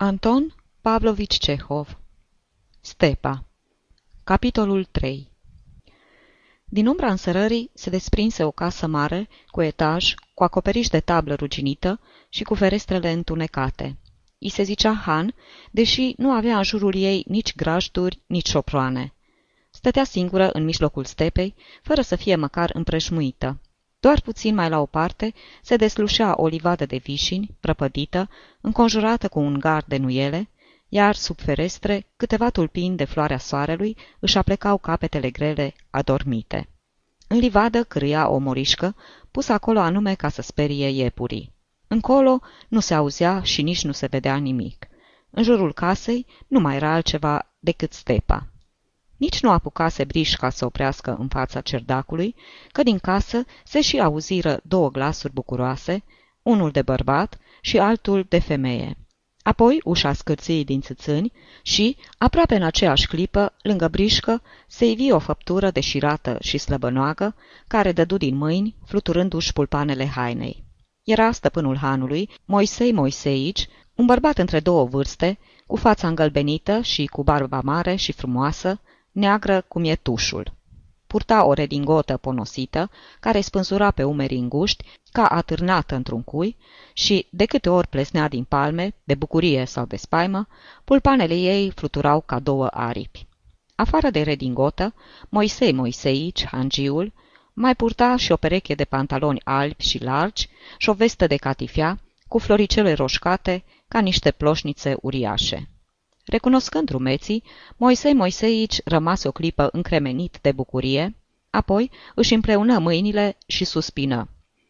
Anton Pavlovici Cehov Stepa Capitolul 3 Din umbra însărării se desprinse o casă mare, cu etaj, cu acoperiș de tablă ruginită și cu ferestrele întunecate. I se zicea Han, deși nu avea în jurul ei nici grajduri, nici șoproane. Stătea singură în mijlocul stepei, fără să fie măcar împrejmuită. Doar puțin mai la o parte se deslușea o livadă de vișini, prăpădită, înconjurată cu un gard de nuiele, iar sub ferestre câteva tulpini de floarea soarelui își aplecau capetele grele, adormite. În livadă câria o morișcă, pusă acolo anume ca să sperie iepurii. Încolo nu se auzea și nici nu se vedea nimic. În jurul casei nu mai era altceva decât stepa. Nici nu apucase brișca să oprească în fața cerdacului, că din casă se și auziră două glasuri bucuroase, unul de bărbat și altul de femeie. Apoi ușa scârții din țâțâni și, aproape în aceeași clipă, lângă brișcă, se ivi o făptură deșirată și slăbănoagă, care dădu din mâini, fluturându-și pulpanele hainei. Era stăpânul hanului, Moisei Moiseici, un bărbat între două vârste, cu fața îngălbenită și cu barba mare și frumoasă, neagră cum e tușul. Purta o redingotă ponosită, care spânzura pe umerii înguști, ca atârnată într-un cui, și, de câte ori plesnea din palme, de bucurie sau de spaimă, pulpanele ei fluturau ca două aripi. Afară de redingotă, Moisei Moiseici, hangiul, mai purta și o pereche de pantaloni albi și largi și o vestă de catifea, cu floricele roșcate, ca niște ploșnițe uriașe. Recunoscând rumeții, Moisei Moiseici rămase o clipă încremenit de bucurie, apoi își împreună mâinile și suspină.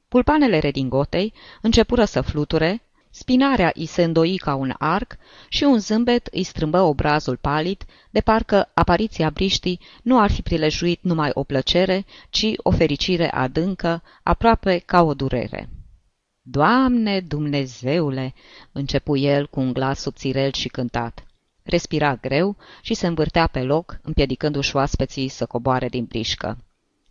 Pulpanele redingotei începură să fluture, spinarea îi se îndoi ca un arc și un zâmbet îi strâmbă obrazul palid, de parcă apariția briștii nu ar fi prilejuit numai o plăcere, ci o fericire adâncă, aproape ca o durere. Doamne Dumnezeule!" începu el cu un glas subțirel și cântat respira greu și se învârtea pe loc, împiedicându-și oaspeții să coboare din plișcă.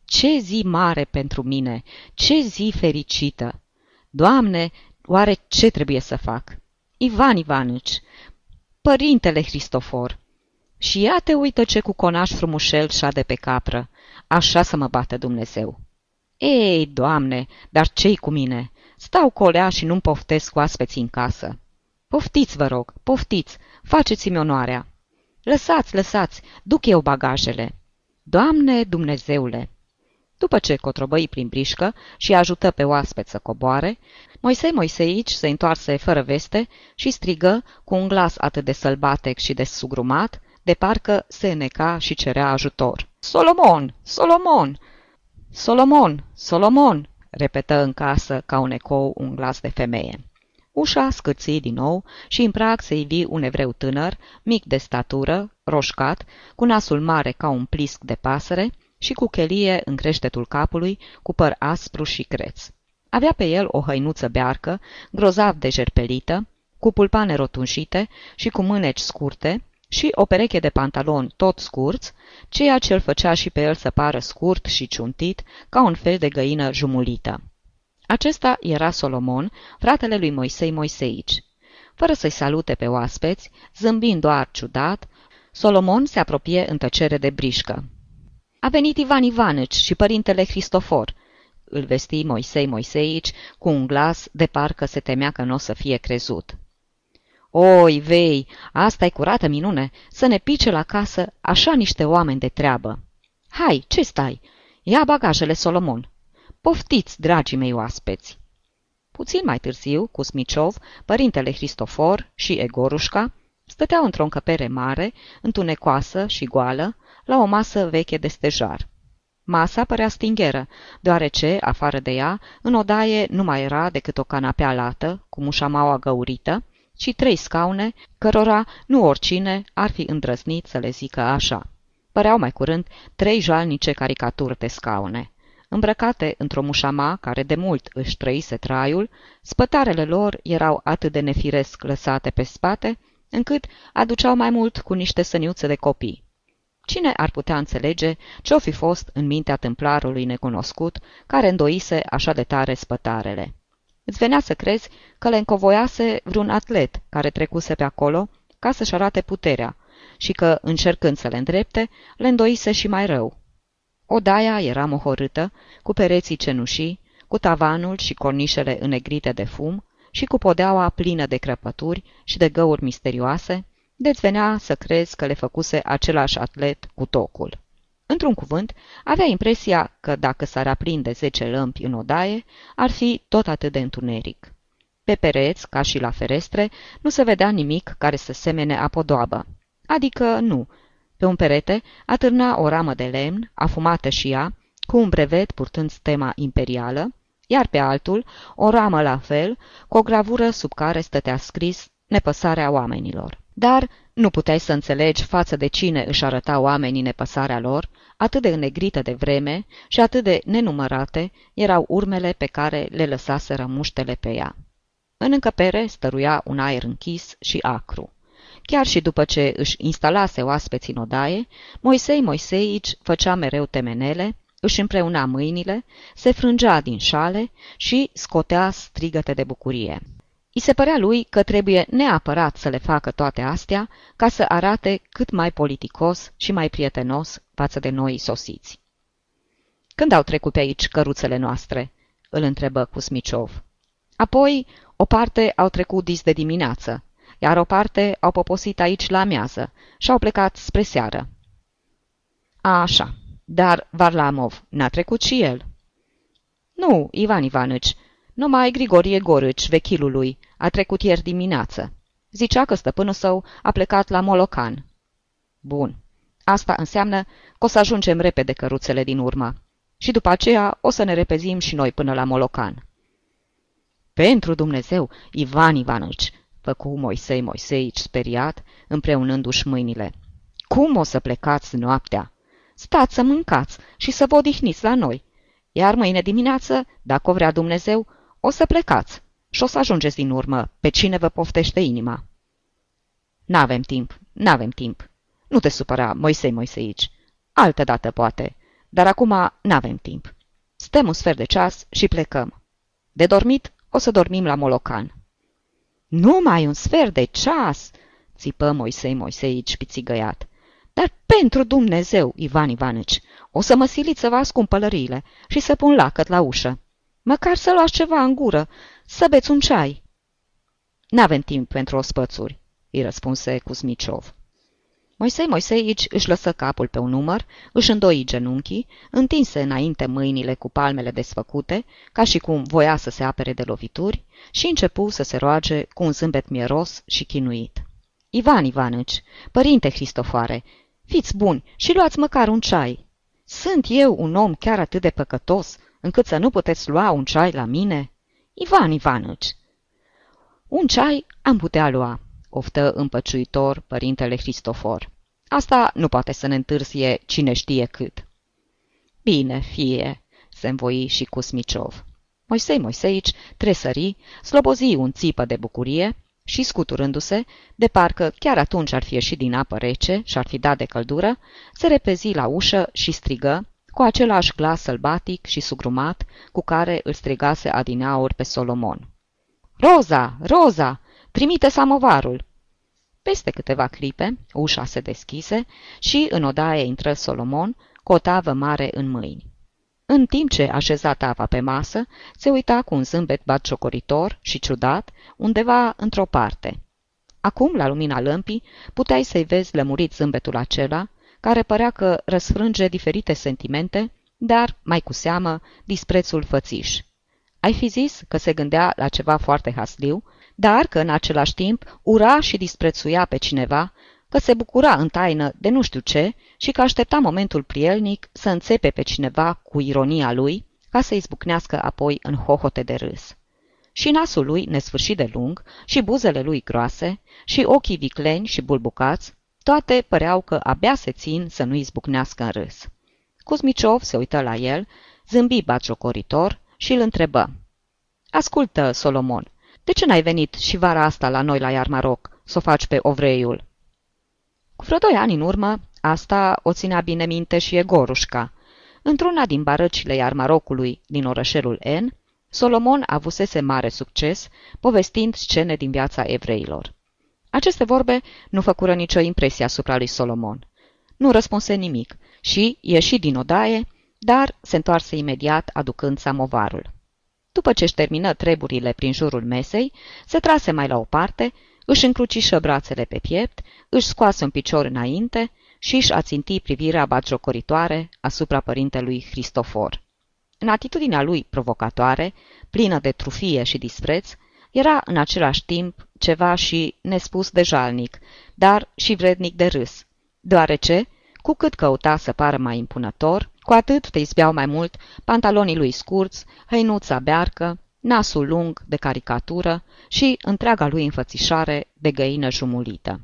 Ce zi mare pentru mine! Ce zi fericită! Doamne, oare ce trebuie să fac? Ivan Ivanici, părintele Cristofor, și ia te uită ce cu conaș frumușel de pe capră, așa să mă bată Dumnezeu. Ei, Doamne, dar ce-i cu mine? Stau colea și nu-mi poftesc oaspeții în casă. Poftiți, vă rog, poftiți, faceți-mi onoarea. Lăsați, lăsați, duc eu bagajele. Doamne Dumnezeule! După ce cotrobăi prin brișcă și ajută pe oaspet să coboare, Moisei Moiseici se întoarse fără veste și strigă cu un glas atât de sălbatec și de sugrumat, de parcă se neca și cerea ajutor. Solomon! Solomon! Solomon! Solomon! repetă în casă ca un ecou un glas de femeie. Ușa scârții din nou și în prag se ivi un evreu tânăr, mic de statură, roșcat, cu nasul mare ca un plisc de pasăre și cu chelie în creștetul capului, cu păr aspru și creț. Avea pe el o hăinuță bearcă, grozav de jerpelită, cu pulpane rotunjite și cu mâneci scurte, și o pereche de pantaloni tot scurți, ceea ce îl făcea și pe el să pară scurt și ciuntit, ca un fel de găină jumulită. Acesta era Solomon, fratele lui Moisei Moiseici. Fără să-i salute pe oaspeți, zâmbind doar ciudat, Solomon se apropie în tăcere de brișcă. A venit Ivan Ivanici și părintele Cristofor, îl vesti Moisei Moiseici cu un glas de parcă se temea că nu o să fie crezut. Oi, vei, asta e curată minune, să ne pice la casă așa niște oameni de treabă. Hai, ce stai? Ia bagajele, Solomon. Poftiți, dragii mei oaspeți! Puțin mai târziu, cu Smiciov, părintele Cristofor și Egorușca stăteau într-o încăpere mare, întunecoasă și goală, la o masă veche de stejar. Masa părea stingheră, deoarece, afară de ea, în odaie nu mai era decât o canapea lată, cu mușamaua găurită, și trei scaune, cărora nu oricine ar fi îndrăznit să le zică așa. Păreau mai curând trei jalnice caricaturi de scaune. Îmbrăcate într-o mușama care de mult își trăise traiul, spătarele lor erau atât de nefiresc lăsate pe spate, încât aduceau mai mult cu niște săniuțe de copii. Cine ar putea înțelege ce-o fi fost în mintea templarului necunoscut, care îndoise așa de tare spătarele? Îți venea să crezi că le încovoiase vreun atlet care trecuse pe acolo ca să-și arate puterea și că, încercând să le îndrepte, le îndoise și mai rău. Odaia era mohorâtă, cu pereții cenușii, cu tavanul și cornișele înnegrite de fum și cu podeaua plină de crăpături și de găuri misterioase, de-ți venea să crezi că le făcuse același atlet cu tocul. Într-un cuvânt, avea impresia că dacă s-ar aprinde zece lămpi în odaie, ar fi tot atât de întuneric. Pe pereți, ca și la ferestre, nu se vedea nimic care să semene apodoabă. Adică nu. Pe un perete atârna o ramă de lemn, afumată și ea, cu un brevet purtând stema imperială, iar pe altul o ramă la fel, cu o gravură sub care stătea scris nepăsarea oamenilor. Dar nu puteai să înțelegi față de cine își arăta oamenii nepăsarea lor, atât de înnegrită de vreme și atât de nenumărate erau urmele pe care le lăsaseră muștele pe ea. În încăpere stăruia un aer închis și acru. Chiar și după ce își instalase oaspeții în odaie, Moisei Moiseici făcea mereu temenele, își împreuna mâinile, se frângea din șale și scotea strigăte de bucurie. I se părea lui că trebuie neapărat să le facă toate astea ca să arate cât mai politicos și mai prietenos față de noi sosiți. Când au trecut pe aici căruțele noastre?" îl întrebă Cusmiciov. Apoi, o parte au trecut dis de dimineață, iar o parte au poposit aici la amiază și au plecat spre seară. A, așa, dar Varlamov n-a trecut și el. Nu, Ivan Ivanici, numai Grigorie Gorâci, vechilul lui, a trecut ieri dimineață. Zicea că stăpânul său a plecat la Molocan. Bun. Asta înseamnă că o să ajungem repede căruțele din urmă. Și după aceea o să ne repezim și noi până la Molocan. Pentru Dumnezeu, Ivan Ivanici, făcu Moisei Moiseici speriat, împreunându-și mâinile. Cum o să plecați noaptea? Stați să mâncați și să vă odihniți la noi. Iar mâine dimineață, dacă o vrea Dumnezeu, o să plecați și o să ajungeți din urmă pe cine vă poftește inima. N-avem timp, n-avem timp. Nu te supăra, Moisei Moiseici. Altă dată poate, dar acum n-avem timp. Stăm un sfert de ceas și plecăm. De dormit o să dormim la Molocan. Numai un sfert de ceas, țipă Moisei Moiseici pițigăiat. Dar pentru Dumnezeu, Ivan Ivanici, o să mă siliți să vă ascund pălăriile și să pun lacăt la ușă. Măcar să luați ceva în gură, să beți un ceai. N-avem timp pentru ospățuri, îi răspunse Cuzmiciov. Moisei Moiseici își lăsă capul pe un număr, își îndoi genunchii, întinse înainte mâinile cu palmele desfăcute, ca și cum voia să se apere de lovituri, și începu să se roage cu un zâmbet mieros și chinuit. Ivan Ivanici, părinte Cristofoare, fiți buni și luați măcar un ceai. Sunt eu un om chiar atât de păcătos, încât să nu puteți lua un ceai la mine? Ivan Ivanici! Un ceai am putea lua, oftă împăciuitor părintele Cristofor. Asta nu poate să ne întârzie cine știe cât. Bine, fie, se învoi și Cusmiciov. Moisei Moiseici tresări, slobozi un țipă de bucurie și, scuturându-se, de parcă chiar atunci ar fi ieșit din apă rece și ar fi dat de căldură, se repezi la ușă și strigă, cu același glas sălbatic și sugrumat cu care îl strigase adineauri pe Solomon. Roza! Roza! Trimite samovarul! Peste câteva clipe, ușa se deschise și în odaie intră Solomon cu o tavă mare în mâini. În timp ce așeza tava pe masă, se uita cu un zâmbet batjocoritor și ciudat undeva într-o parte. Acum, la lumina lămpii, puteai să-i vezi lămurit zâmbetul acela, care părea că răsfrânge diferite sentimente, dar, mai cu seamă, disprețul fățiș. Ai fi zis că se gândea la ceva foarte hasliu, dar că în același timp ura și disprețuia pe cineva, că se bucura în taină de nu știu ce și că aștepta momentul prielnic să înțepe pe cineva cu ironia lui, ca să izbucnească apoi în hohote de râs. Și nasul lui nesfârșit de lung, și buzele lui groase, și ochii vicleni și bulbucați, toate păreau că abia se țin să nu izbucnească în râs. Cuzmiciov se uită la el, zâmbi batjocoritor și îl întrebă. Ascultă, Solomon, de ce n-ai venit și vara asta la noi la Iarmaroc, să o faci pe ovreiul?" Cu vreo doi ani în urmă, asta o ținea bine minte și Egorușca. Într-una din barăcile Iarmarocului din orășelul N, Solomon avusese mare succes, povestind scene din viața evreilor. Aceste vorbe nu făcură nicio impresie asupra lui Solomon. Nu răspunse nimic și ieși din odaie, dar se întoarse imediat aducând samovarul. După ce își termină treburile prin jurul mesei, se trase mai la o parte, își încrucișă brațele pe piept, își scoase un picior înainte și își aținti privirea batjocoritoare asupra părintelui Cristofor. În atitudinea lui provocatoare, plină de trufie și dispreț, era în același timp ceva și nespus de jalnic, dar și vrednic de râs, deoarece, cu cât căuta să pară mai impunător, cu atât te izbeau mai mult pantalonii lui scurți, hăinuța bearcă, nasul lung de caricatură și întreaga lui înfățișare de găină jumulită.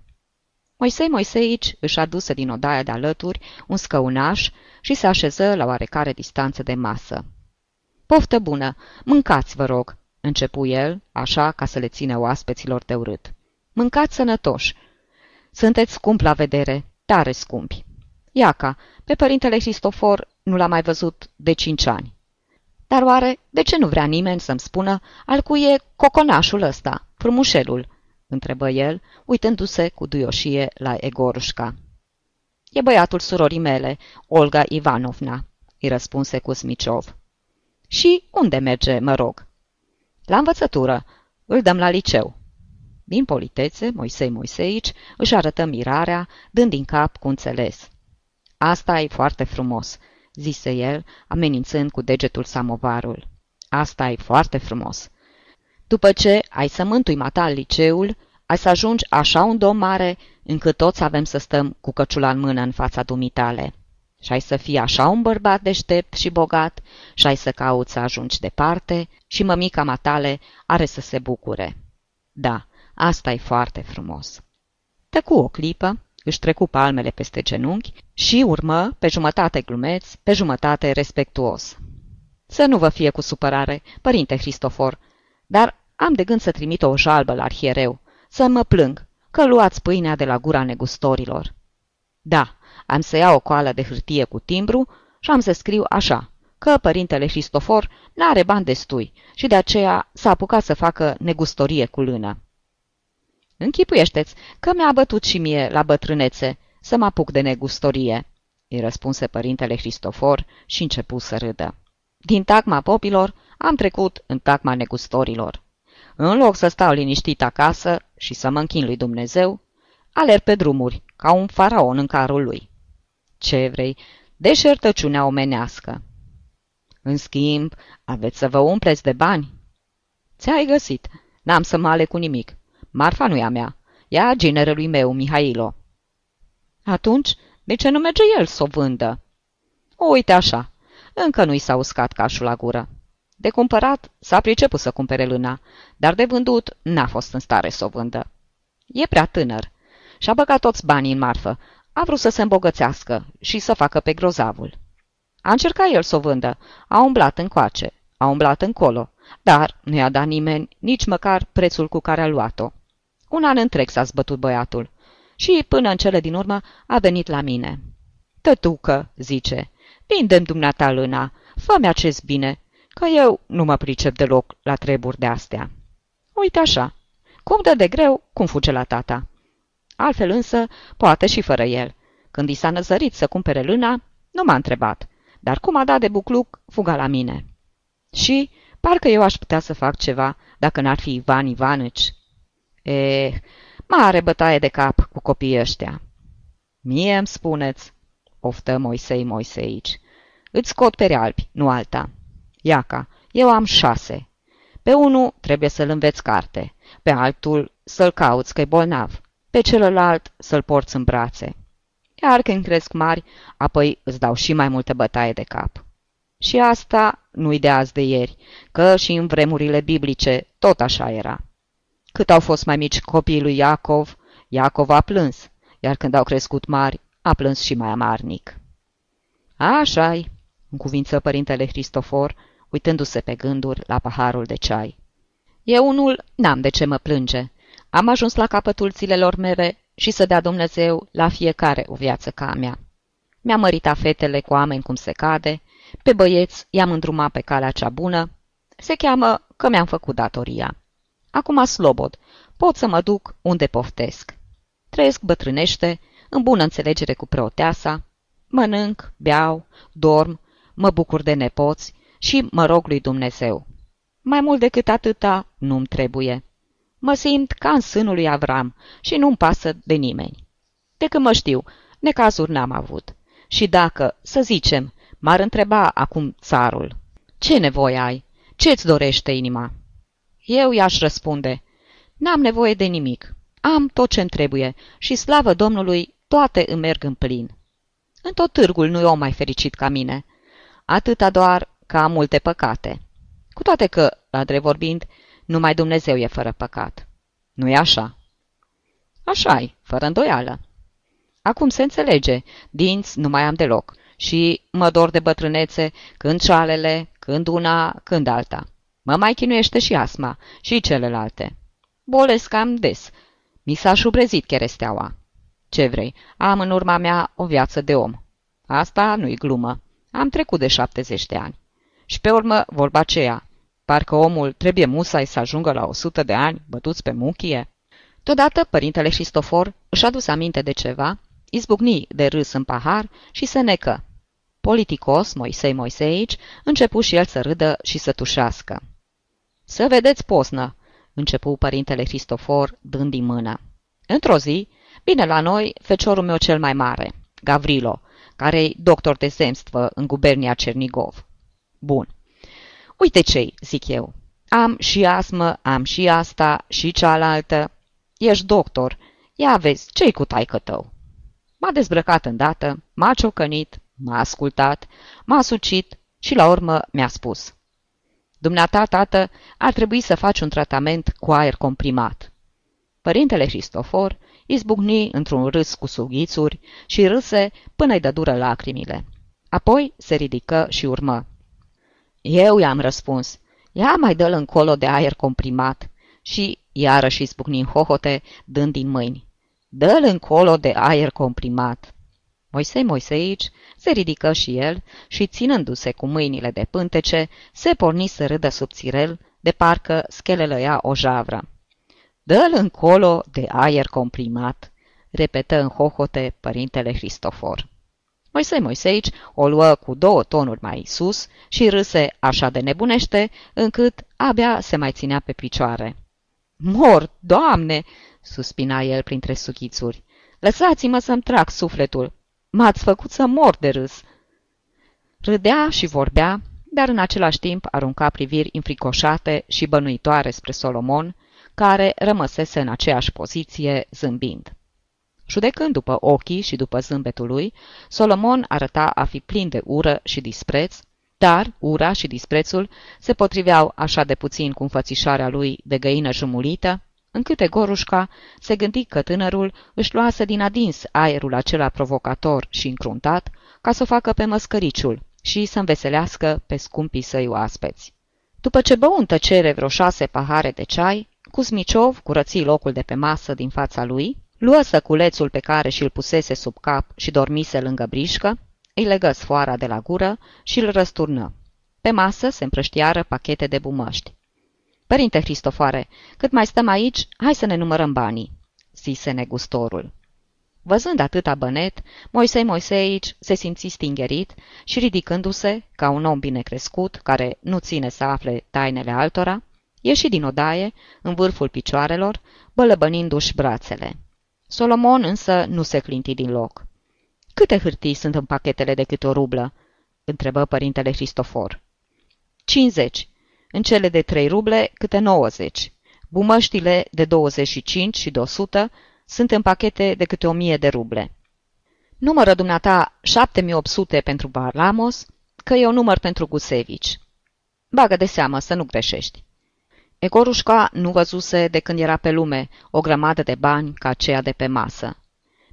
Moisei Moiseici își aduse din odaia de alături un scăunaș și se așeză la oarecare distanță de masă. Poftă bună! Mâncați, vă rog!" începu el, așa ca să le țină oaspeților de urât. Mâncați sănătoși! Sunteți scump la vedere, tare scumpi! Iaca, pe părintele Cristofor nu l-a mai văzut de cinci ani. Dar oare de ce nu vrea nimeni să-mi spună al cui e coconașul ăsta, frumușelul? întrebă el, uitându-se cu duioșie la Egorușca. E băiatul surorii mele, Olga Ivanovna, îi răspunse Cusmiciov. Și unde merge, mă rog? La învățătură. Îl dăm la liceu. Din politețe, Moisei Moiseici își arătă mirarea, dând din cap cu înțeles. Asta e foarte frumos, zise el, amenințând cu degetul samovarul. Asta e foarte frumos. După ce ai să mântui mata liceul, ai să ajungi așa un dom mare, încât toți avem să stăm cu căciula în mână în fața dumitale. Și ai să fii așa un bărbat deștept și bogat, și ai să cauți să ajungi departe, și mămica matale are să se bucure. Da, asta e foarte frumos. Tăcu o clipă, își trecu palmele peste genunchi și urmă, pe jumătate glumeț, pe jumătate respectuos. Să nu vă fie cu supărare, părinte Cristofor, dar am de gând să trimit o jalbă la arhiereu, să mă plâng, că luați pâinea de la gura negustorilor. Da, am să iau o coală de hârtie cu timbru și am să scriu așa, că părintele Cristofor n-are bani destui și de aceea s-a apucat să facă negustorie cu lână. Închipuiește-ți că mi-a bătut și mie la bătrânețe să mă apuc de negustorie, îi răspunse părintele Cristofor și începu să râdă. Din tacma popilor am trecut în tacma negustorilor. În loc să stau liniștit acasă și să mă închin lui Dumnezeu, alerg pe drumuri, ca un faraon în carul lui. Ce vrei, deșertăciunea omenească. În schimb, aveți să vă umpleți de bani. Ți-ai găsit, n-am să mă cu nimic. Marfa nu e a mea, e a ginerelui meu, Mihailo. Atunci, de ce nu merge el să o vândă? O, uite așa, încă nu-i s-a uscat cașul la gură. De cumpărat s-a priceput să cumpere lâna, dar de vândut n-a fost în stare să o vândă. E prea tânăr. Și-a băgat toți banii în marfă. A vrut să se îmbogățească și să facă pe grozavul. A încercat el să o vândă. A umblat încoace. A umblat încolo. Dar nu i-a dat nimeni nici măcar prețul cu care a luat-o. Un an întreg s-a zbătut băiatul. Și până în cele din urmă a venit la mine. Tătucă, zice, vinde-mi dumneata lâna, fă-mi acest bine, că eu nu mă pricep deloc la treburi de astea. Uite așa, cum dă de greu, cum fuge la tata. Altfel însă, poate și fără el. Când i s-a năzărit să cumpere lâna, nu m-a întrebat, dar cum a dat de bucluc, fuga la mine. Și parcă eu aș putea să fac ceva dacă n-ar fi Ivan Ivanici. E, mare bătaie de cap cu copiii ăștia. Mie îmi spuneți, oftă Moisei Moiseici. Îți scot pe albi, nu alta. Iaca, eu am șase. Pe unul trebuie să-l înveți carte, pe altul să-l cauți că-i bolnav, pe celălalt să-l porți în brațe. Iar când cresc mari, apoi îți dau și mai multe bătaie de cap. Și asta nu-i de azi de ieri, că și în vremurile biblice tot așa era. Cât au fost mai mici copiii lui Iacov, Iacov a plâns, iar când au crescut mari, a plâns și mai amarnic. Așa-i, în cuvință părintele Cristofor, uitându-se pe gânduri la paharul de ceai. Eu unul n-am de ce mă plânge. Am ajuns la capătul zilelor mele și să dea Dumnezeu la fiecare o viață ca a mea. Mi-a măritat fetele cu oameni cum se cade, pe băieți i-am îndrumat pe calea cea bună Se cheamă că mi-am făcut datoria. Acum slobod, pot să mă duc unde poftesc. Trăiesc bătrânește, în bună înțelegere cu preoteasa, mănânc, beau, dorm, mă bucur de nepoți și mă rog lui Dumnezeu. Mai mult decât atâta nu-mi trebuie. Mă simt ca în sânul lui Avram și nu-mi pasă de nimeni. De când mă știu, necazuri n-am avut. Și dacă, să zicem, m-ar întreba acum țarul, ce nevoie ai? Ce-ți dorește inima? Eu i-aș răspunde, n-am nevoie de nimic. Am tot ce-mi trebuie și slavă Domnului, toate îmi merg în plin. În tot târgul nu e om mai fericit ca mine. Atâta doar că am multe păcate. Cu toate că, la drept vorbind, numai Dumnezeu e fără păcat. nu e așa? Așa-i, fără îndoială. Acum se înțelege, dinți nu mai am deloc și mă dor de bătrânețe, când cealele, când una, când alta. Mă mai chinuiește și asma și celelalte. Bolesc cam des. Mi s-a șubrezit cheresteaua. Ce vrei, am în urma mea o viață de om. Asta nu-i glumă. Am trecut de 70 de ani. Și pe urmă, vorba aceea, parcă omul trebuie musai să ajungă la 100 de ani, bătuți pe muchie. Todată, părintele Cristofor își adus aminte de ceva, izbucni de râs în pahar și se necă. Politicos, Moisei Moiseici, începu și el să râdă și să tușească. Să vedeți posnă, începu părintele Cristofor, dând din mână. Într-o zi, vine la noi feciorul meu cel mai mare, Gavrilo, care-i doctor de zemstvă în gubernia Cernigov. Bun. Uite ce zic eu. Am și asmă, am și asta, și cealaltă. Ești doctor. Ia vezi, ce-i cu taică tău? M-a dezbrăcat îndată, m-a ciocănit, m-a ascultat, m-a sucit și la urmă mi-a spus. Dumneata, tată, ar trebui să faci un tratament cu aer comprimat. Părintele Cristofor izbucni într-un râs cu sughițuri și râse până-i dă dură lacrimile. Apoi se ridică și urmă. Eu i-am răspuns, ia mai dă-l încolo de aer comprimat și iarăși izbucni în hohote, dând din mâini. Dă-l încolo de aer comprimat. Moisei Moiseici se ridică și el și, ținându-se cu mâinile de pântece, se porni să râdă subțirel, de parcă schelelăia o javră. Dă-l încolo de aer comprimat, repetă în hohote părintele Cristofor. Moisei Moiseici o luă cu două tonuri mai sus și râse așa de nebunește, încât abia se mai ținea pe picioare. Mor, doamne!" suspina el printre sughițuri. Lăsați-mă să-mi trag sufletul! M-ați făcut să mor de râs!" Râdea și vorbea, dar în același timp arunca priviri înfricoșate și bănuitoare spre Solomon, care rămăsese în aceeași poziție, zâmbind. Judecând după ochii și după zâmbetul lui, Solomon arăta a fi plin de ură și dispreț, dar ura și disprețul se potriveau așa de puțin cu înfățișarea lui de găină jumulită, încât Egorușca se gândi că tânărul își luase din adins aerul acela provocator și încruntat ca să o facă pe măscăriciul și să înveselească pe scumpii săi oaspeți. După ce bău în tăcere vreo șase pahare de ceai, Cuzmiciov curăți locul de pe masă din fața lui, luă săculețul pe care și-l pusese sub cap și dormise lângă brișcă, îi legă sfoara de la gură și îl răsturnă. Pe masă se împrăștiară pachete de bumăști. Părinte Cristofoare, cât mai stăm aici, hai să ne numărăm banii, zise negustorul. Văzând atâta bănet, Moisei Moiseici se simți stingerit și ridicându-se, ca un om bine crescut, care nu ține să afle tainele altora, ieși din odaie, în vârful picioarelor, bălăbănindu-și brațele. Solomon însă nu se clinti din loc. Câte hârtii sunt în pachetele de câte o rublă?" întrebă părintele Cristofor. 50. În cele de trei ruble, câte 90. Bumăștile de 25 și de 100 sunt în pachete de câte 1000 de ruble. Numără dumneata 7800 pentru Barlamos, că eu număr pentru Gusevici. Bagă de seamă să nu greșești. Egorușca nu văzuse de când era pe lume o grămadă de bani ca aceea de pe masă.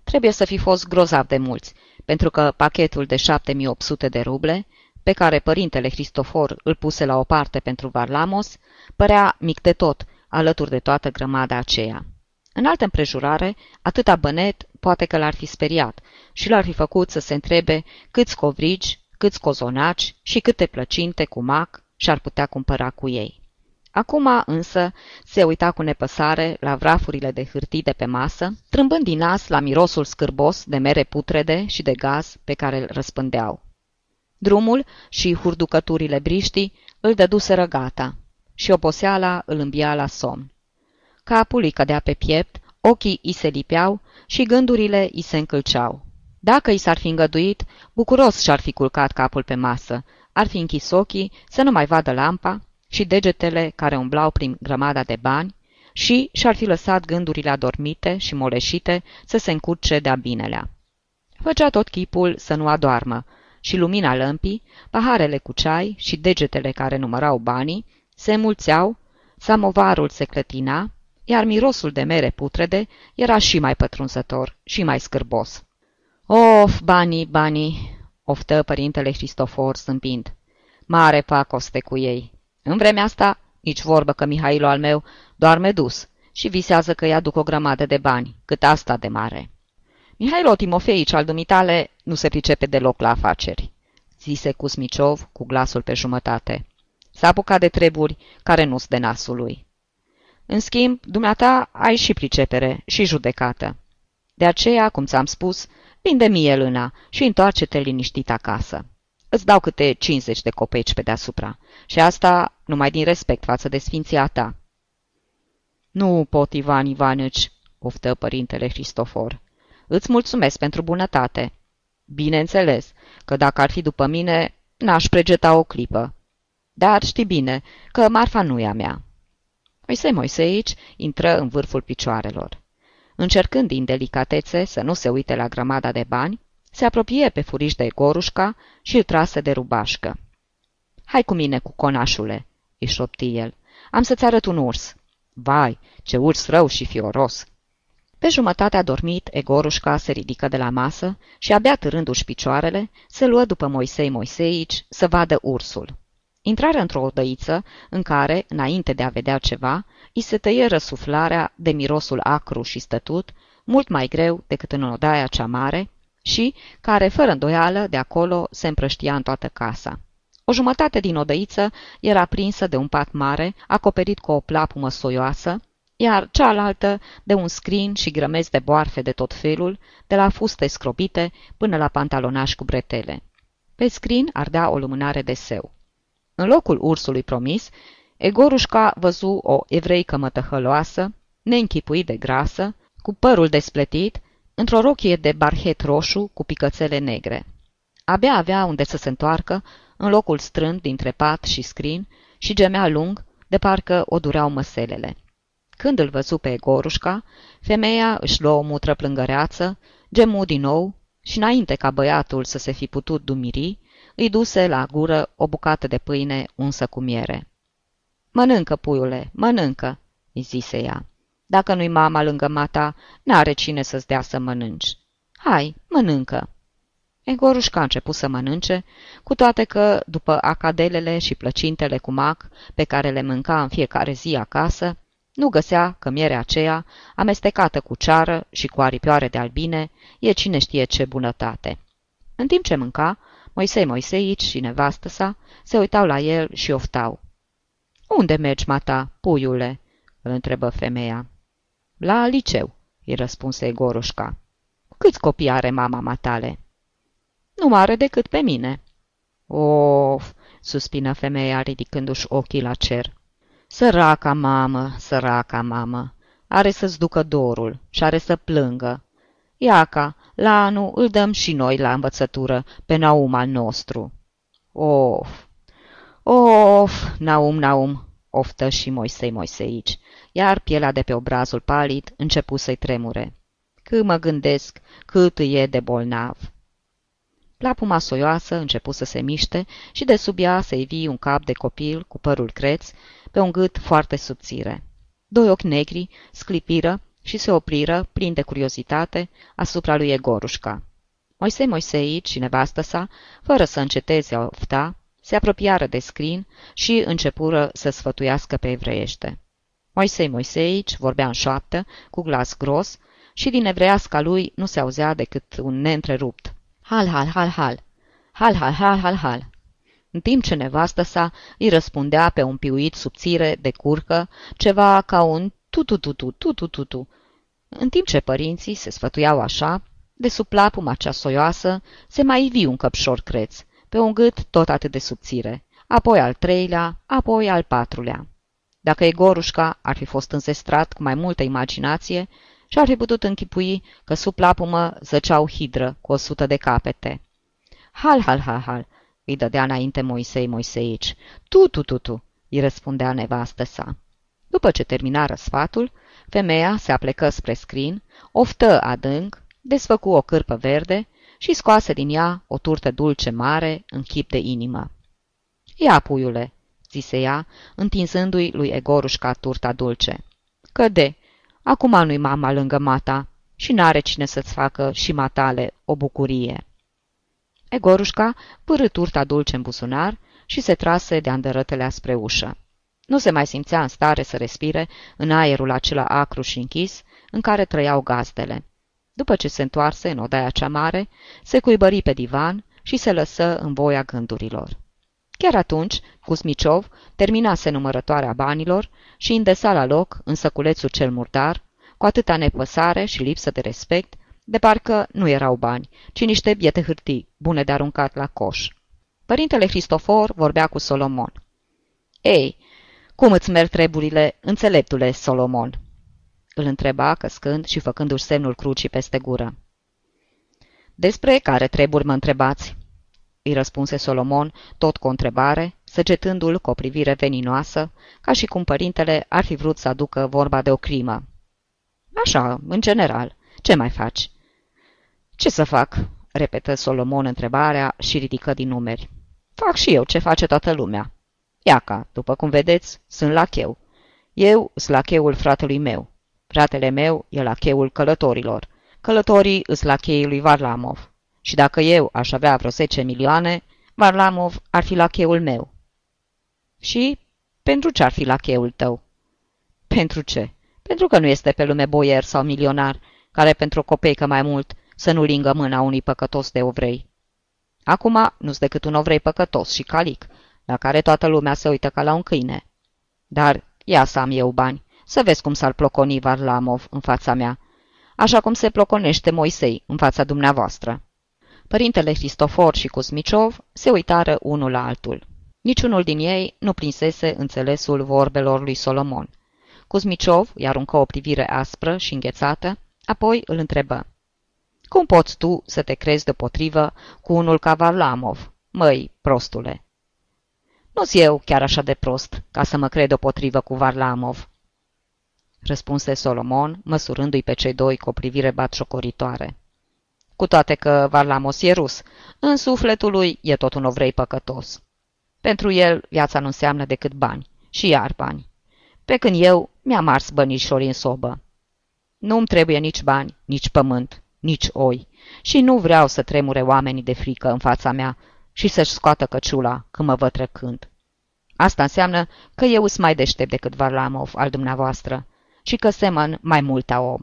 Trebuie să fi fost grozav de mulți, pentru că pachetul de 7800 de ruble, pe care părintele Cristofor îl puse la o parte pentru Varlamos, părea mic de tot, alături de toată grămada aceea. În altă împrejurare, atâta bănet poate că l-ar fi speriat și l-ar fi făcut să se întrebe câți covrigi, câți cozonaci și câte plăcinte cu mac și ar putea cumpăra cu ei. Acum însă se uita cu nepăsare la vrafurile de hârtii de pe masă, trâmbând din nas la mirosul scârbos de mere putrede și de gaz pe care îl răspândeau. Drumul și hurducăturile briștii îl dăduseră gata și oboseala îl îmbia la somn. Capul îi cădea pe piept, ochii îi se lipeau și gândurile îi se încălceau. Dacă i s-ar fi îngăduit, bucuros și-ar fi culcat capul pe masă, ar fi închis ochii să nu mai vadă lampa și degetele care umblau prin grămada de bani și și-ar fi lăsat gândurile adormite și moleșite să se încurce de-a binelea. Făcea tot chipul să nu adoarmă și lumina lămpii, paharele cu ceai și degetele care numărau banii se mulțeau, samovarul se clătina, iar mirosul de mere putrede era și mai pătrunzător și mai scârbos. Of, banii, banii, oftă părintele Cristofor zâmbind. Mare pacoste cu ei. În vremea asta, nici vorbă că Mihailo al meu doarme dus și visează că îi aduc o grămadă de bani, cât asta de mare. Mihailo Timofeici al dumitale nu se pricepe deloc la afaceri, zise Cusmiciov cu glasul pe jumătate. S-a apucat de treburi care nu-s de nasul lui. În schimb, dumneata ai și pricepere și judecată. De aceea, cum ți-am spus, vinde mie lâna și întoarce-te liniștit acasă. Îți dau câte 50 de copeci pe deasupra și asta numai din respect față de sfinția ta. Nu pot, Ivan Ivanici, oftă părintele Cristofor. Îți mulțumesc pentru bunătate. Bineînțeles că dacă ar fi după mine, n-aș pregeta o clipă. Dar știi bine că marfa nu e a mea. Moise Moiseici intră în vârful picioarelor. Încercând din delicatețe să nu se uite la grămada de bani, se apropie pe furiș de Gorușca și îl trase de rubașcă. Hai cu mine, cu conașule," îi șopti el. Am să-ți arăt un urs." Vai, ce urs rău și fioros!" Pe jumătate adormit, Egorușca se ridică de la masă și, abia târându-și picioarele, se luă după Moisei Moiseici să vadă ursul. Intrară într-o odăiță în care, înainte de a vedea ceva, îi se tăie răsuflarea de mirosul acru și stătut, mult mai greu decât în odaia cea mare, și care, fără îndoială, de acolo se împrăștia în toată casa. O jumătate din odăiță era prinsă de un pat mare, acoperit cu o plapumă soioasă, iar cealaltă de un scrin și grămezi de boarfe de tot felul, de la fuste scrobite până la pantalonași cu bretele. Pe scrin ardea o lumânare de seu. În locul ursului promis, Egorușca văzu o evreică mătăhăloasă, neînchipuit de grasă, cu părul despletit, într-o rochie de barhet roșu cu picățele negre. Abia avea unde să se întoarcă, în locul strând dintre pat și scrin, și gemea lung, de parcă o dureau măselele. Când îl văzu pe Gorușca, femeia își luă o mutră plângăreață, gemu din nou și înainte ca băiatul să se fi putut dumiri, îi duse la gură o bucată de pâine unsă cu miere. Mănâncă, puiule, mănâncă, îi zise ea. Dacă nu-i mama lângă mata, n-are cine să-ți dea să mănânci. Hai, mănâncă. Egorușca a început să mănânce, cu toate că, după acadelele și plăcintele cu mac pe care le mânca în fiecare zi acasă, nu găsea că mierea aceea, amestecată cu ceară și cu aripioare de albine, e cine știe ce bunătate. În timp ce mânca, Moisei Moiseici și nevastă sa se uitau la el și oftau. Unde mergi, mata, puiule?" îl întrebă femeia. La liceu," îi răspunse Egorușca. Câți copii are mama matale?" Nu are decât pe mine." Of, suspină femeia ridicându-și ochii la cer. Săraca mamă, săraca mamă, are să-ți ducă dorul și are să plângă. Iaca, la anul îl dăm și noi la învățătură pe Naum al nostru. Of, of, Naum, Naum, oftă și Moisei Moiseici, iar pielea de pe obrazul palid începu să-i tremure. Cât mă gândesc cât îi e de bolnav. Plapuma soioasă începu să se miște și de sub ea se ivi un cap de copil cu părul creț, pe un gât foarte subțire. Doi ochi negri sclipiră și se opriră, plin de curiozitate, asupra lui Egorușca. Moisei Moiseici și nevastă sa, fără să înceteze a ofta, se apropiară de scrin și începură să sfătuiască pe evreiește. Moisei Moiseici vorbea în șoaptă, cu glas gros, și din evreiasca lui nu se auzea decât un neîntrerupt. Hal, hal, hal, hal! Hal, hal, hal, hal, hal! În timp ce nevastă sa îi răspundea pe un piuit subțire de curcă, ceva ca un tu-tu-tu-tu-tu-tu-tu. În timp ce părinții se sfătuiau așa, de sub plapuma cea soioasă se mai ivi un căpșor creț, pe un gât tot atât de subțire, apoi al treilea, apoi al patrulea. Dacă Egorușca ar fi fost înzestrat cu mai multă imaginație și ar fi putut închipui că sub plapumă zăceau hidră cu o sută de capete. Hal, hal, hal, hal, îi dădea înainte Moisei Moiseici. Tu, tu, tu, tu, îi răspundea nevastă sa. După ce termina răsfatul, femeia se aplecă spre scrin, oftă adânc, desfăcu o cârpă verde și scoase din ea o turtă dulce mare în chip de inimă. Ia, puiule, zise ea, întinzându-i lui Egorușca turta dulce. Căde, acum nu-i mama lângă mata și n-are cine să-ți facă și matale o bucurie. Egorușca pârâ turta dulce în buzunar și se trase de andărătele spre ușă. Nu se mai simțea în stare să respire în aerul acela acru și închis în care trăiau gazdele. După ce se întoarse în odaia cea mare, se cuibări pe divan și se lăsă în voia gândurilor. Chiar atunci, Cusmiciov terminase numărătoarea banilor și îndesa la loc, în săculețul cel murdar, cu atâta nepăsare și lipsă de respect, de parcă nu erau bani, ci niște biete hârtii, bune de aruncat la coș. Părintele Cristofor vorbea cu Solomon. Ei, cum îți merg treburile, înțeleptule Solomon?" Îl întreba, căscând și făcându-și semnul crucii peste gură. Despre care treburi mă întrebați?" îi răspunse Solomon, tot cu o întrebare, săgetându-l cu o privire veninoasă, ca și cum părintele ar fi vrut să aducă vorba de o crimă. Așa, în general. Ce mai faci?" Ce să fac?" repetă Solomon întrebarea și ridică din numeri. Fac și eu ce face toată lumea. Iaca, după cum vedeți, sunt lacheu. Eu sunt lacheul fratelui meu. Fratele meu e lacheul călătorilor. Călătorii îs lacheii lui Varlamov. Și dacă eu aș avea vreo 10 milioane, Varlamov ar fi lacheul meu. Și pentru ce ar fi lacheul tău? Pentru ce? Pentru că nu este pe lume boier sau milionar, care pentru o copeică mai mult să nu lingă mâna unui păcătos de ovrei. Acum nu-s decât un ovrei păcătos și calic, la care toată lumea se uită ca la un câine. Dar ia să am eu bani, să vezi cum s-ar ploconi Varlamov în fața mea, așa cum se ploconește Moisei în fața dumneavoastră. Părintele Cristofor și Cusmiciov se uitară unul la altul. Niciunul din ei nu prinsese înțelesul vorbelor lui Solomon. Cusmiciov i aruncă o privire aspră și înghețată, apoi îl întrebă. Cum poți tu să te crezi deopotrivă cu unul ca Varlamov, măi, prostule?" Nu-s eu chiar așa de prost, ca să mă cred deopotrivă cu Varlamov." Răspunse Solomon, măsurându-i pe cei doi cu o privire batșocoritoare. Cu toate că Varlamos e rus, în sufletul lui e tot un ovrei păcătos. Pentru el viața nu înseamnă decât bani, și iar bani. Pe când eu mi-am ars bănișori în sobă. Nu-mi trebuie nici bani, nici pământ, nici oi, și nu vreau să tremure oamenii de frică în fața mea și să-și scoată căciula când mă văd trecând. Asta înseamnă că eu sunt mai deștept decât Varlamov al dumneavoastră și că semăn mai mult a om.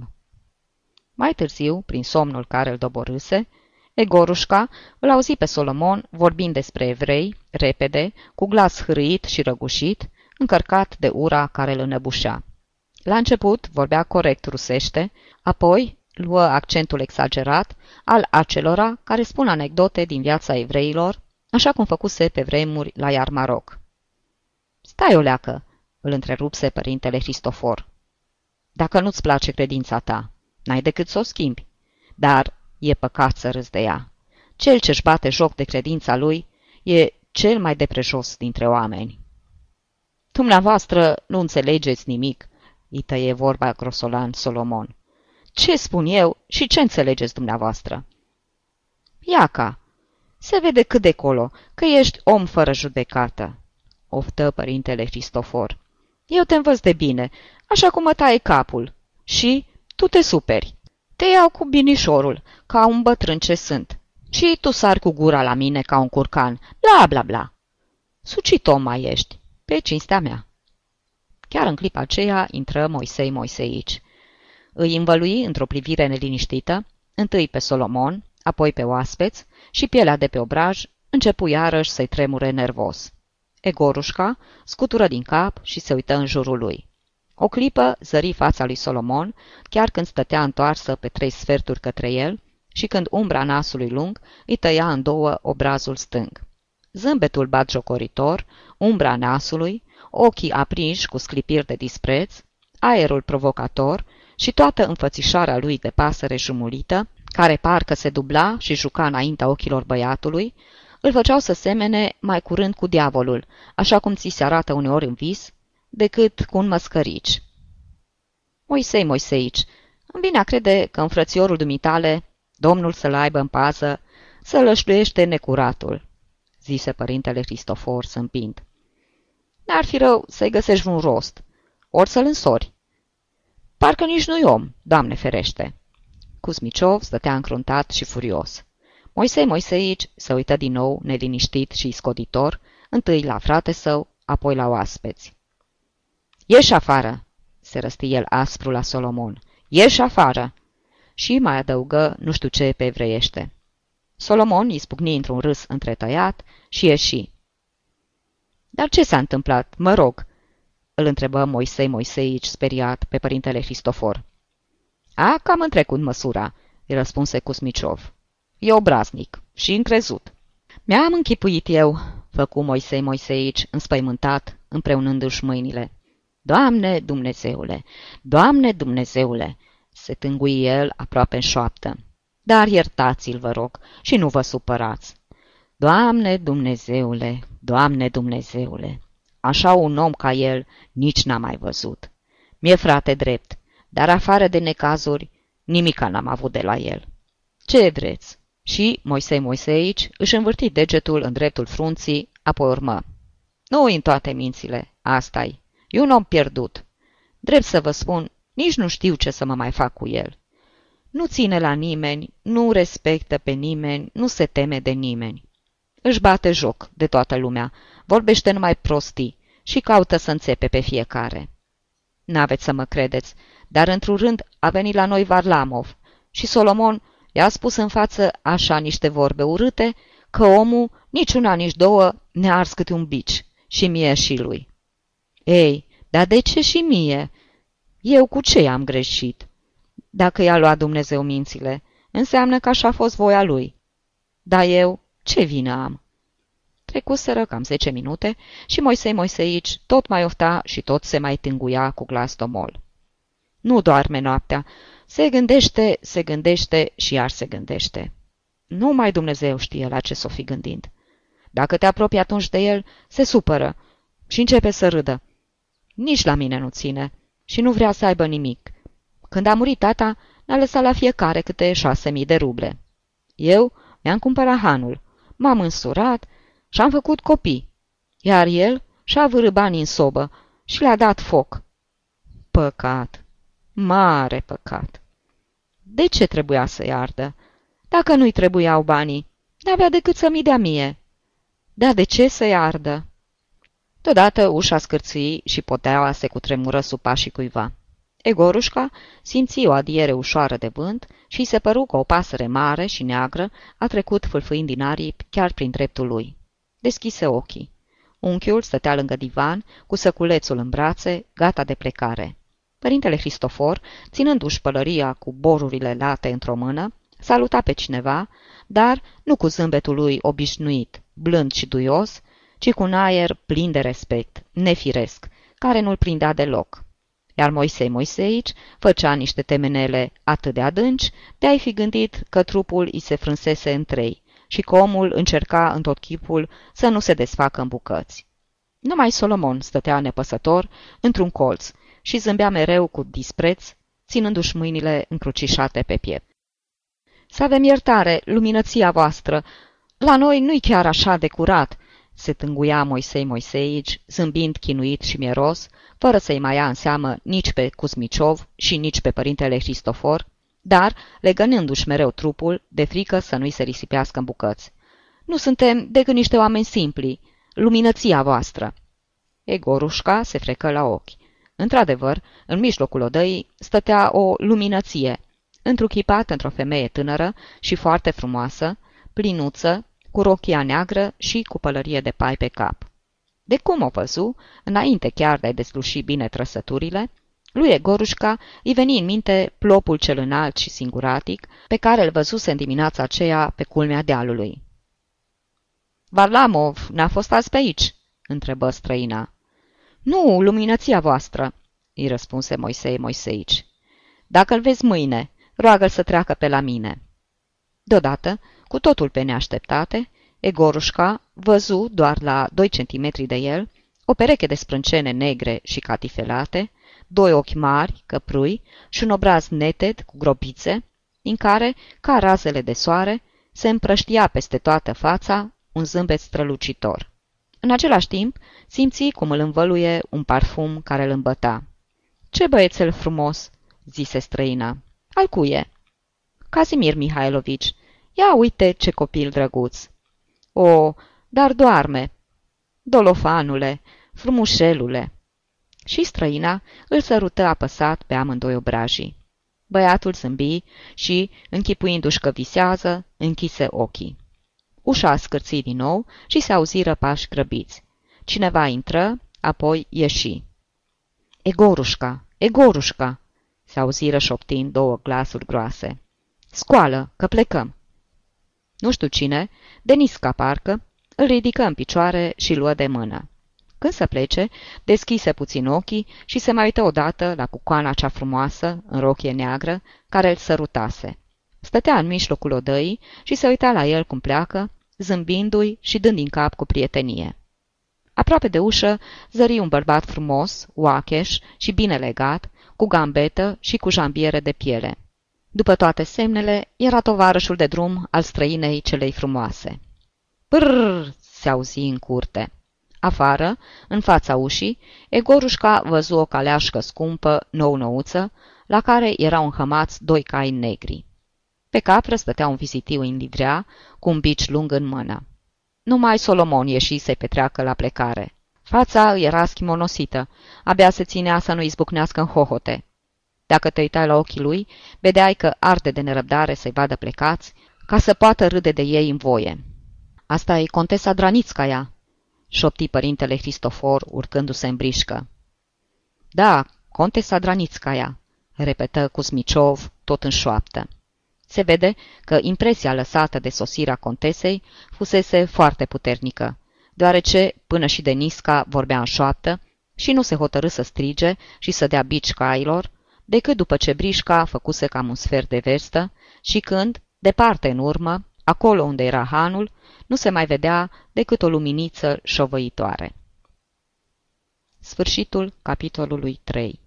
Mai târziu, prin somnul care îl doborâse, Egorușca îl auzi pe Solomon vorbind despre evrei, repede, cu glas hârâit și răgușit, încărcat de ura care îl înăbușea. La început vorbea corect rusește, apoi luă accentul exagerat al acelora care spun anecdote din viața evreilor, așa cum făcuse pe vremuri la Iarmaroc. Stai o leacă, îl întrerupse părintele Cristofor. Dacă nu-ți place credința ta, n-ai decât să o schimbi. Dar e păcat să râzi de ea. Cel ce-și bate joc de credința lui e cel mai de prejos dintre oameni. Dumneavoastră nu înțelegeți nimic, îi tăie vorba grosolan Solomon. Ce spun eu și ce înțelegeți dumneavoastră? Iaca, se vede cât de colo, că ești om fără judecată, oftă părintele Cristofor. Eu te învăț de bine, așa cum mă taie capul. Și tu te superi. Te iau cu binișorul, ca un bătrân ce sunt. Și tu sari cu gura la mine ca un curcan. Bla, bla, bla. Sucit om mai ești, pe cinstea mea. Chiar în clipa aceea intră Moisei Moiseici. Îi învălui într-o privire neliniștită, întâi pe Solomon, apoi pe oaspeți și pielea de pe obraj începu iarăși să-i tremure nervos. Egorușca scutură din cap și se uită în jurul lui. O clipă zări fața lui Solomon, chiar când stătea întoarsă pe trei sferturi către el și când umbra nasului lung îi tăia în două obrazul stâng. Zâmbetul batjocoritor, umbra nasului, ochii aprinși cu sclipiri de dispreț, aerul provocator și toată înfățișarea lui de pasăre jumulită, care parcă se dubla și juca înaintea ochilor băiatului, îl făceau să semene mai curând cu diavolul, așa cum ți se arată uneori în vis, decât cu un măscărici. Moisei, Moiseici, îmi vine a crede că în frățiorul dumitale, Domnul să-l aibă în pază, să lășluiește necuratul, zise părintele Cristofor sâmpind. N-ar fi rău să-i găsești un rost, ori să-l însori. Parcă nici nu-i om, Doamne ferește. Cusmiciov stătea încruntat și furios. Moisei Moiseici se uită din nou, neliniștit și scoditor, întâi la frate său, apoi la oaspeți. Ieși afară!" se răsti el aspru la Solomon. Ieși afară!" Și mai adăugă nu știu ce pe evreiește. Solomon izbucni într-un râs întretăiat și ieși. Dar ce s-a întâmplat? Mă rog!" Îl întrebă Moisei Moiseici speriat pe părintele Cristofor. A, cam întrecut măsura," îi răspunse Cusmiciov. E obraznic și încrezut. Mi-am închipuit eu, făcu Moisei Moiseici, înspăimântat, împreunându-și mâinile. Doamne Dumnezeule, Doamne Dumnezeule, se tângui el aproape în șoaptă. Dar iertați-l, vă rog, și nu vă supărați. Doamne Dumnezeule, Doamne Dumnezeule, așa un om ca el nici n-am mai văzut. Mie frate drept, dar afară de necazuri, nimica n-am avut de la el. Ce vreți? Și Moisei Moiseici își învârti degetul în dreptul frunții, apoi urmă. Nu în toate mințile, asta -i. E un om pierdut. Drept să vă spun, nici nu știu ce să mă mai fac cu el. Nu ține la nimeni, nu respectă pe nimeni, nu se teme de nimeni. Își bate joc de toată lumea, vorbește numai prostii și caută să înțepe pe fiecare. N-aveți să mă credeți, dar într-un rând a venit la noi Varlamov și Solomon i-a spus în față așa niște vorbe urâte că omul, nici una, nici două, ne-a ars câte un bici și mie și lui. Ei, dar de ce și mie? Eu cu ce am greșit? Dacă i-a luat Dumnezeu mințile, înseamnă că așa a fost voia lui. Dar eu, ce vină am? Trecuseră cam zece minute și Moisei Moiseici tot mai ofta și tot se mai tânguia cu glas domol. Nu doarme noaptea, se gândește, se gândește și iar se gândește. Numai Dumnezeu știe la ce s-o fi gândind. Dacă te apropii atunci de el, se supără și începe să râdă. Nici la mine nu ține și nu vrea să aibă nimic. Când a murit tata, ne-a lăsat la fiecare câte șase mii de ruble. Eu mi-am cumpărat hanul, m-am însurat și am făcut copii, iar el și-a vârât banii în sobă și le-a dat foc. Păcat, mare păcat. De ce trebuia să-i ardă? Dacă nu-i trebuiau banii, n-avea decât să-mi dea mie. Dar de ce să-i ardă? Deodată ușa scârții și poteaua se cutremură sub pașii cuiva. Egorușca simți o adiere ușoară de vânt și se păru că o pasăre mare și neagră a trecut fâlfâind din aripi chiar prin dreptul lui. Deschise ochii. Unchiul stătea lângă divan, cu săculețul în brațe, gata de plecare. Părintele Cristofor, ținându-și pălăria cu borurile late într-o mână, saluta pe cineva, dar nu cu zâmbetul lui obișnuit, blând și duios, ci cu un aer plin de respect, nefiresc, care nu-l prindea deloc. Iar Moisei Moiseici făcea niște temenele atât de adânci, de a-i fi gândit că trupul îi se frânsese în trei și că omul încerca în tot chipul să nu se desfacă în bucăți. Numai Solomon stătea nepăsător într-un colț și zâmbea mereu cu dispreț, ținându-și mâinile încrucișate pe piept. Să avem iertare, luminăția voastră! La noi nu-i chiar așa de curat!" Se tânguia Moisei Moiseici, zâmbind chinuit și mieros, fără să-i mai ia în seamă nici pe Cusmiciov și nici pe părintele Cristofor, dar legănându-și mereu trupul, de frică să nu-i se risipească în bucăți. Nu suntem decât niște oameni simpli, luminăția voastră. Egorușca se frecă la ochi. Într-adevăr, în mijlocul odăii stătea o luminăție, întruchipată într-o femeie tânără și foarte frumoasă, plinuță, cu rochia neagră și cu pălărie de pai pe cap. De cum o văzu, înainte chiar de a desluși bine trăsăturile, lui Egorușca îi veni în minte plopul cel înalt și singuratic pe care îl văzuse în dimineața aceea pe culmea dealului. Varlamov n-a fost azi pe aici?" întrebă străina. Nu, luminăția voastră," îi răspunse Moisei Moiseici. Dacă îl vezi mâine, roagă-l să treacă pe la mine." Deodată, cu totul pe neașteptate, Egorușca văzu doar la 2 centimetri de el o pereche de sprâncene negre și catifelate, doi ochi mari, căprui și un obraz neted cu grobițe, în care, ca razele de soare, se împrăștia peste toată fața un zâmbet strălucitor. În același timp, simți cum îl învăluie un parfum care îl îmbăta. Ce băiețel frumos!" zise străina. Al cuie?" Casimir Mihailovici. Ia uite ce copil drăguț!" O, dar doarme!" Dolofanule, frumușelule!" Și străina îl sărută apăsat pe amândoi obrajii. Băiatul zâmbi și, închipuindu-și că visează, închise ochii. Ușa scârții din nou și se auziră pași grăbiți. Cineva intră, apoi ieși. Egorușca! Egorușca! se auziră șoptind două glasuri groase. Scoală, că plecăm! Nu știu cine, Denisca parcă, îl ridică în picioare și luă de mână. Când să plece, deschise puțin ochii și se mai uită odată la cucoana cea frumoasă, în rochie neagră, care îl sărutase. Stătea în mijlocul odăii și se uita la el cum pleacă, zâmbindu-i și dând din cap cu prietenie. Aproape de ușă zări un bărbat frumos, oacheș și bine legat, cu gambetă și cu jambiere de piele. După toate semnele, era tovarășul de drum al străinei celei frumoase. Brrr, se auzi în curte. Afară, în fața ușii, Egorușca văzu o caleașcă scumpă, nou-nouță, la care erau înhămați doi cai negri. Pe capră stătea un vizitiu în livrea, cu un bici lung în mână. Numai Solomon ieși să petreacă la plecare. Fața era schimonosită, abia se ținea să nu izbucnească în hohote. Dacă te uitai la ochii lui, vedeai că arde de nerăbdare să-i vadă plecați, ca să poată râde de ei în voie. Asta e contesa Dranițcaia, șopti părintele Cristofor, urcându-se în brișcă. Da, contesa Dranițcaia, repetă Cusmiciov, tot în șoaptă. Se vede că impresia lăsată de sosirea contesei fusese foarte puternică, deoarece până și Denisca vorbea în șoaptă și nu se hotărâ să strige și să dea bici cailor, decât după ce brișca făcuse cam un sfert de vestă și când, departe în urmă, acolo unde era hanul, nu se mai vedea decât o luminiță șovăitoare. Sfârșitul capitolului 3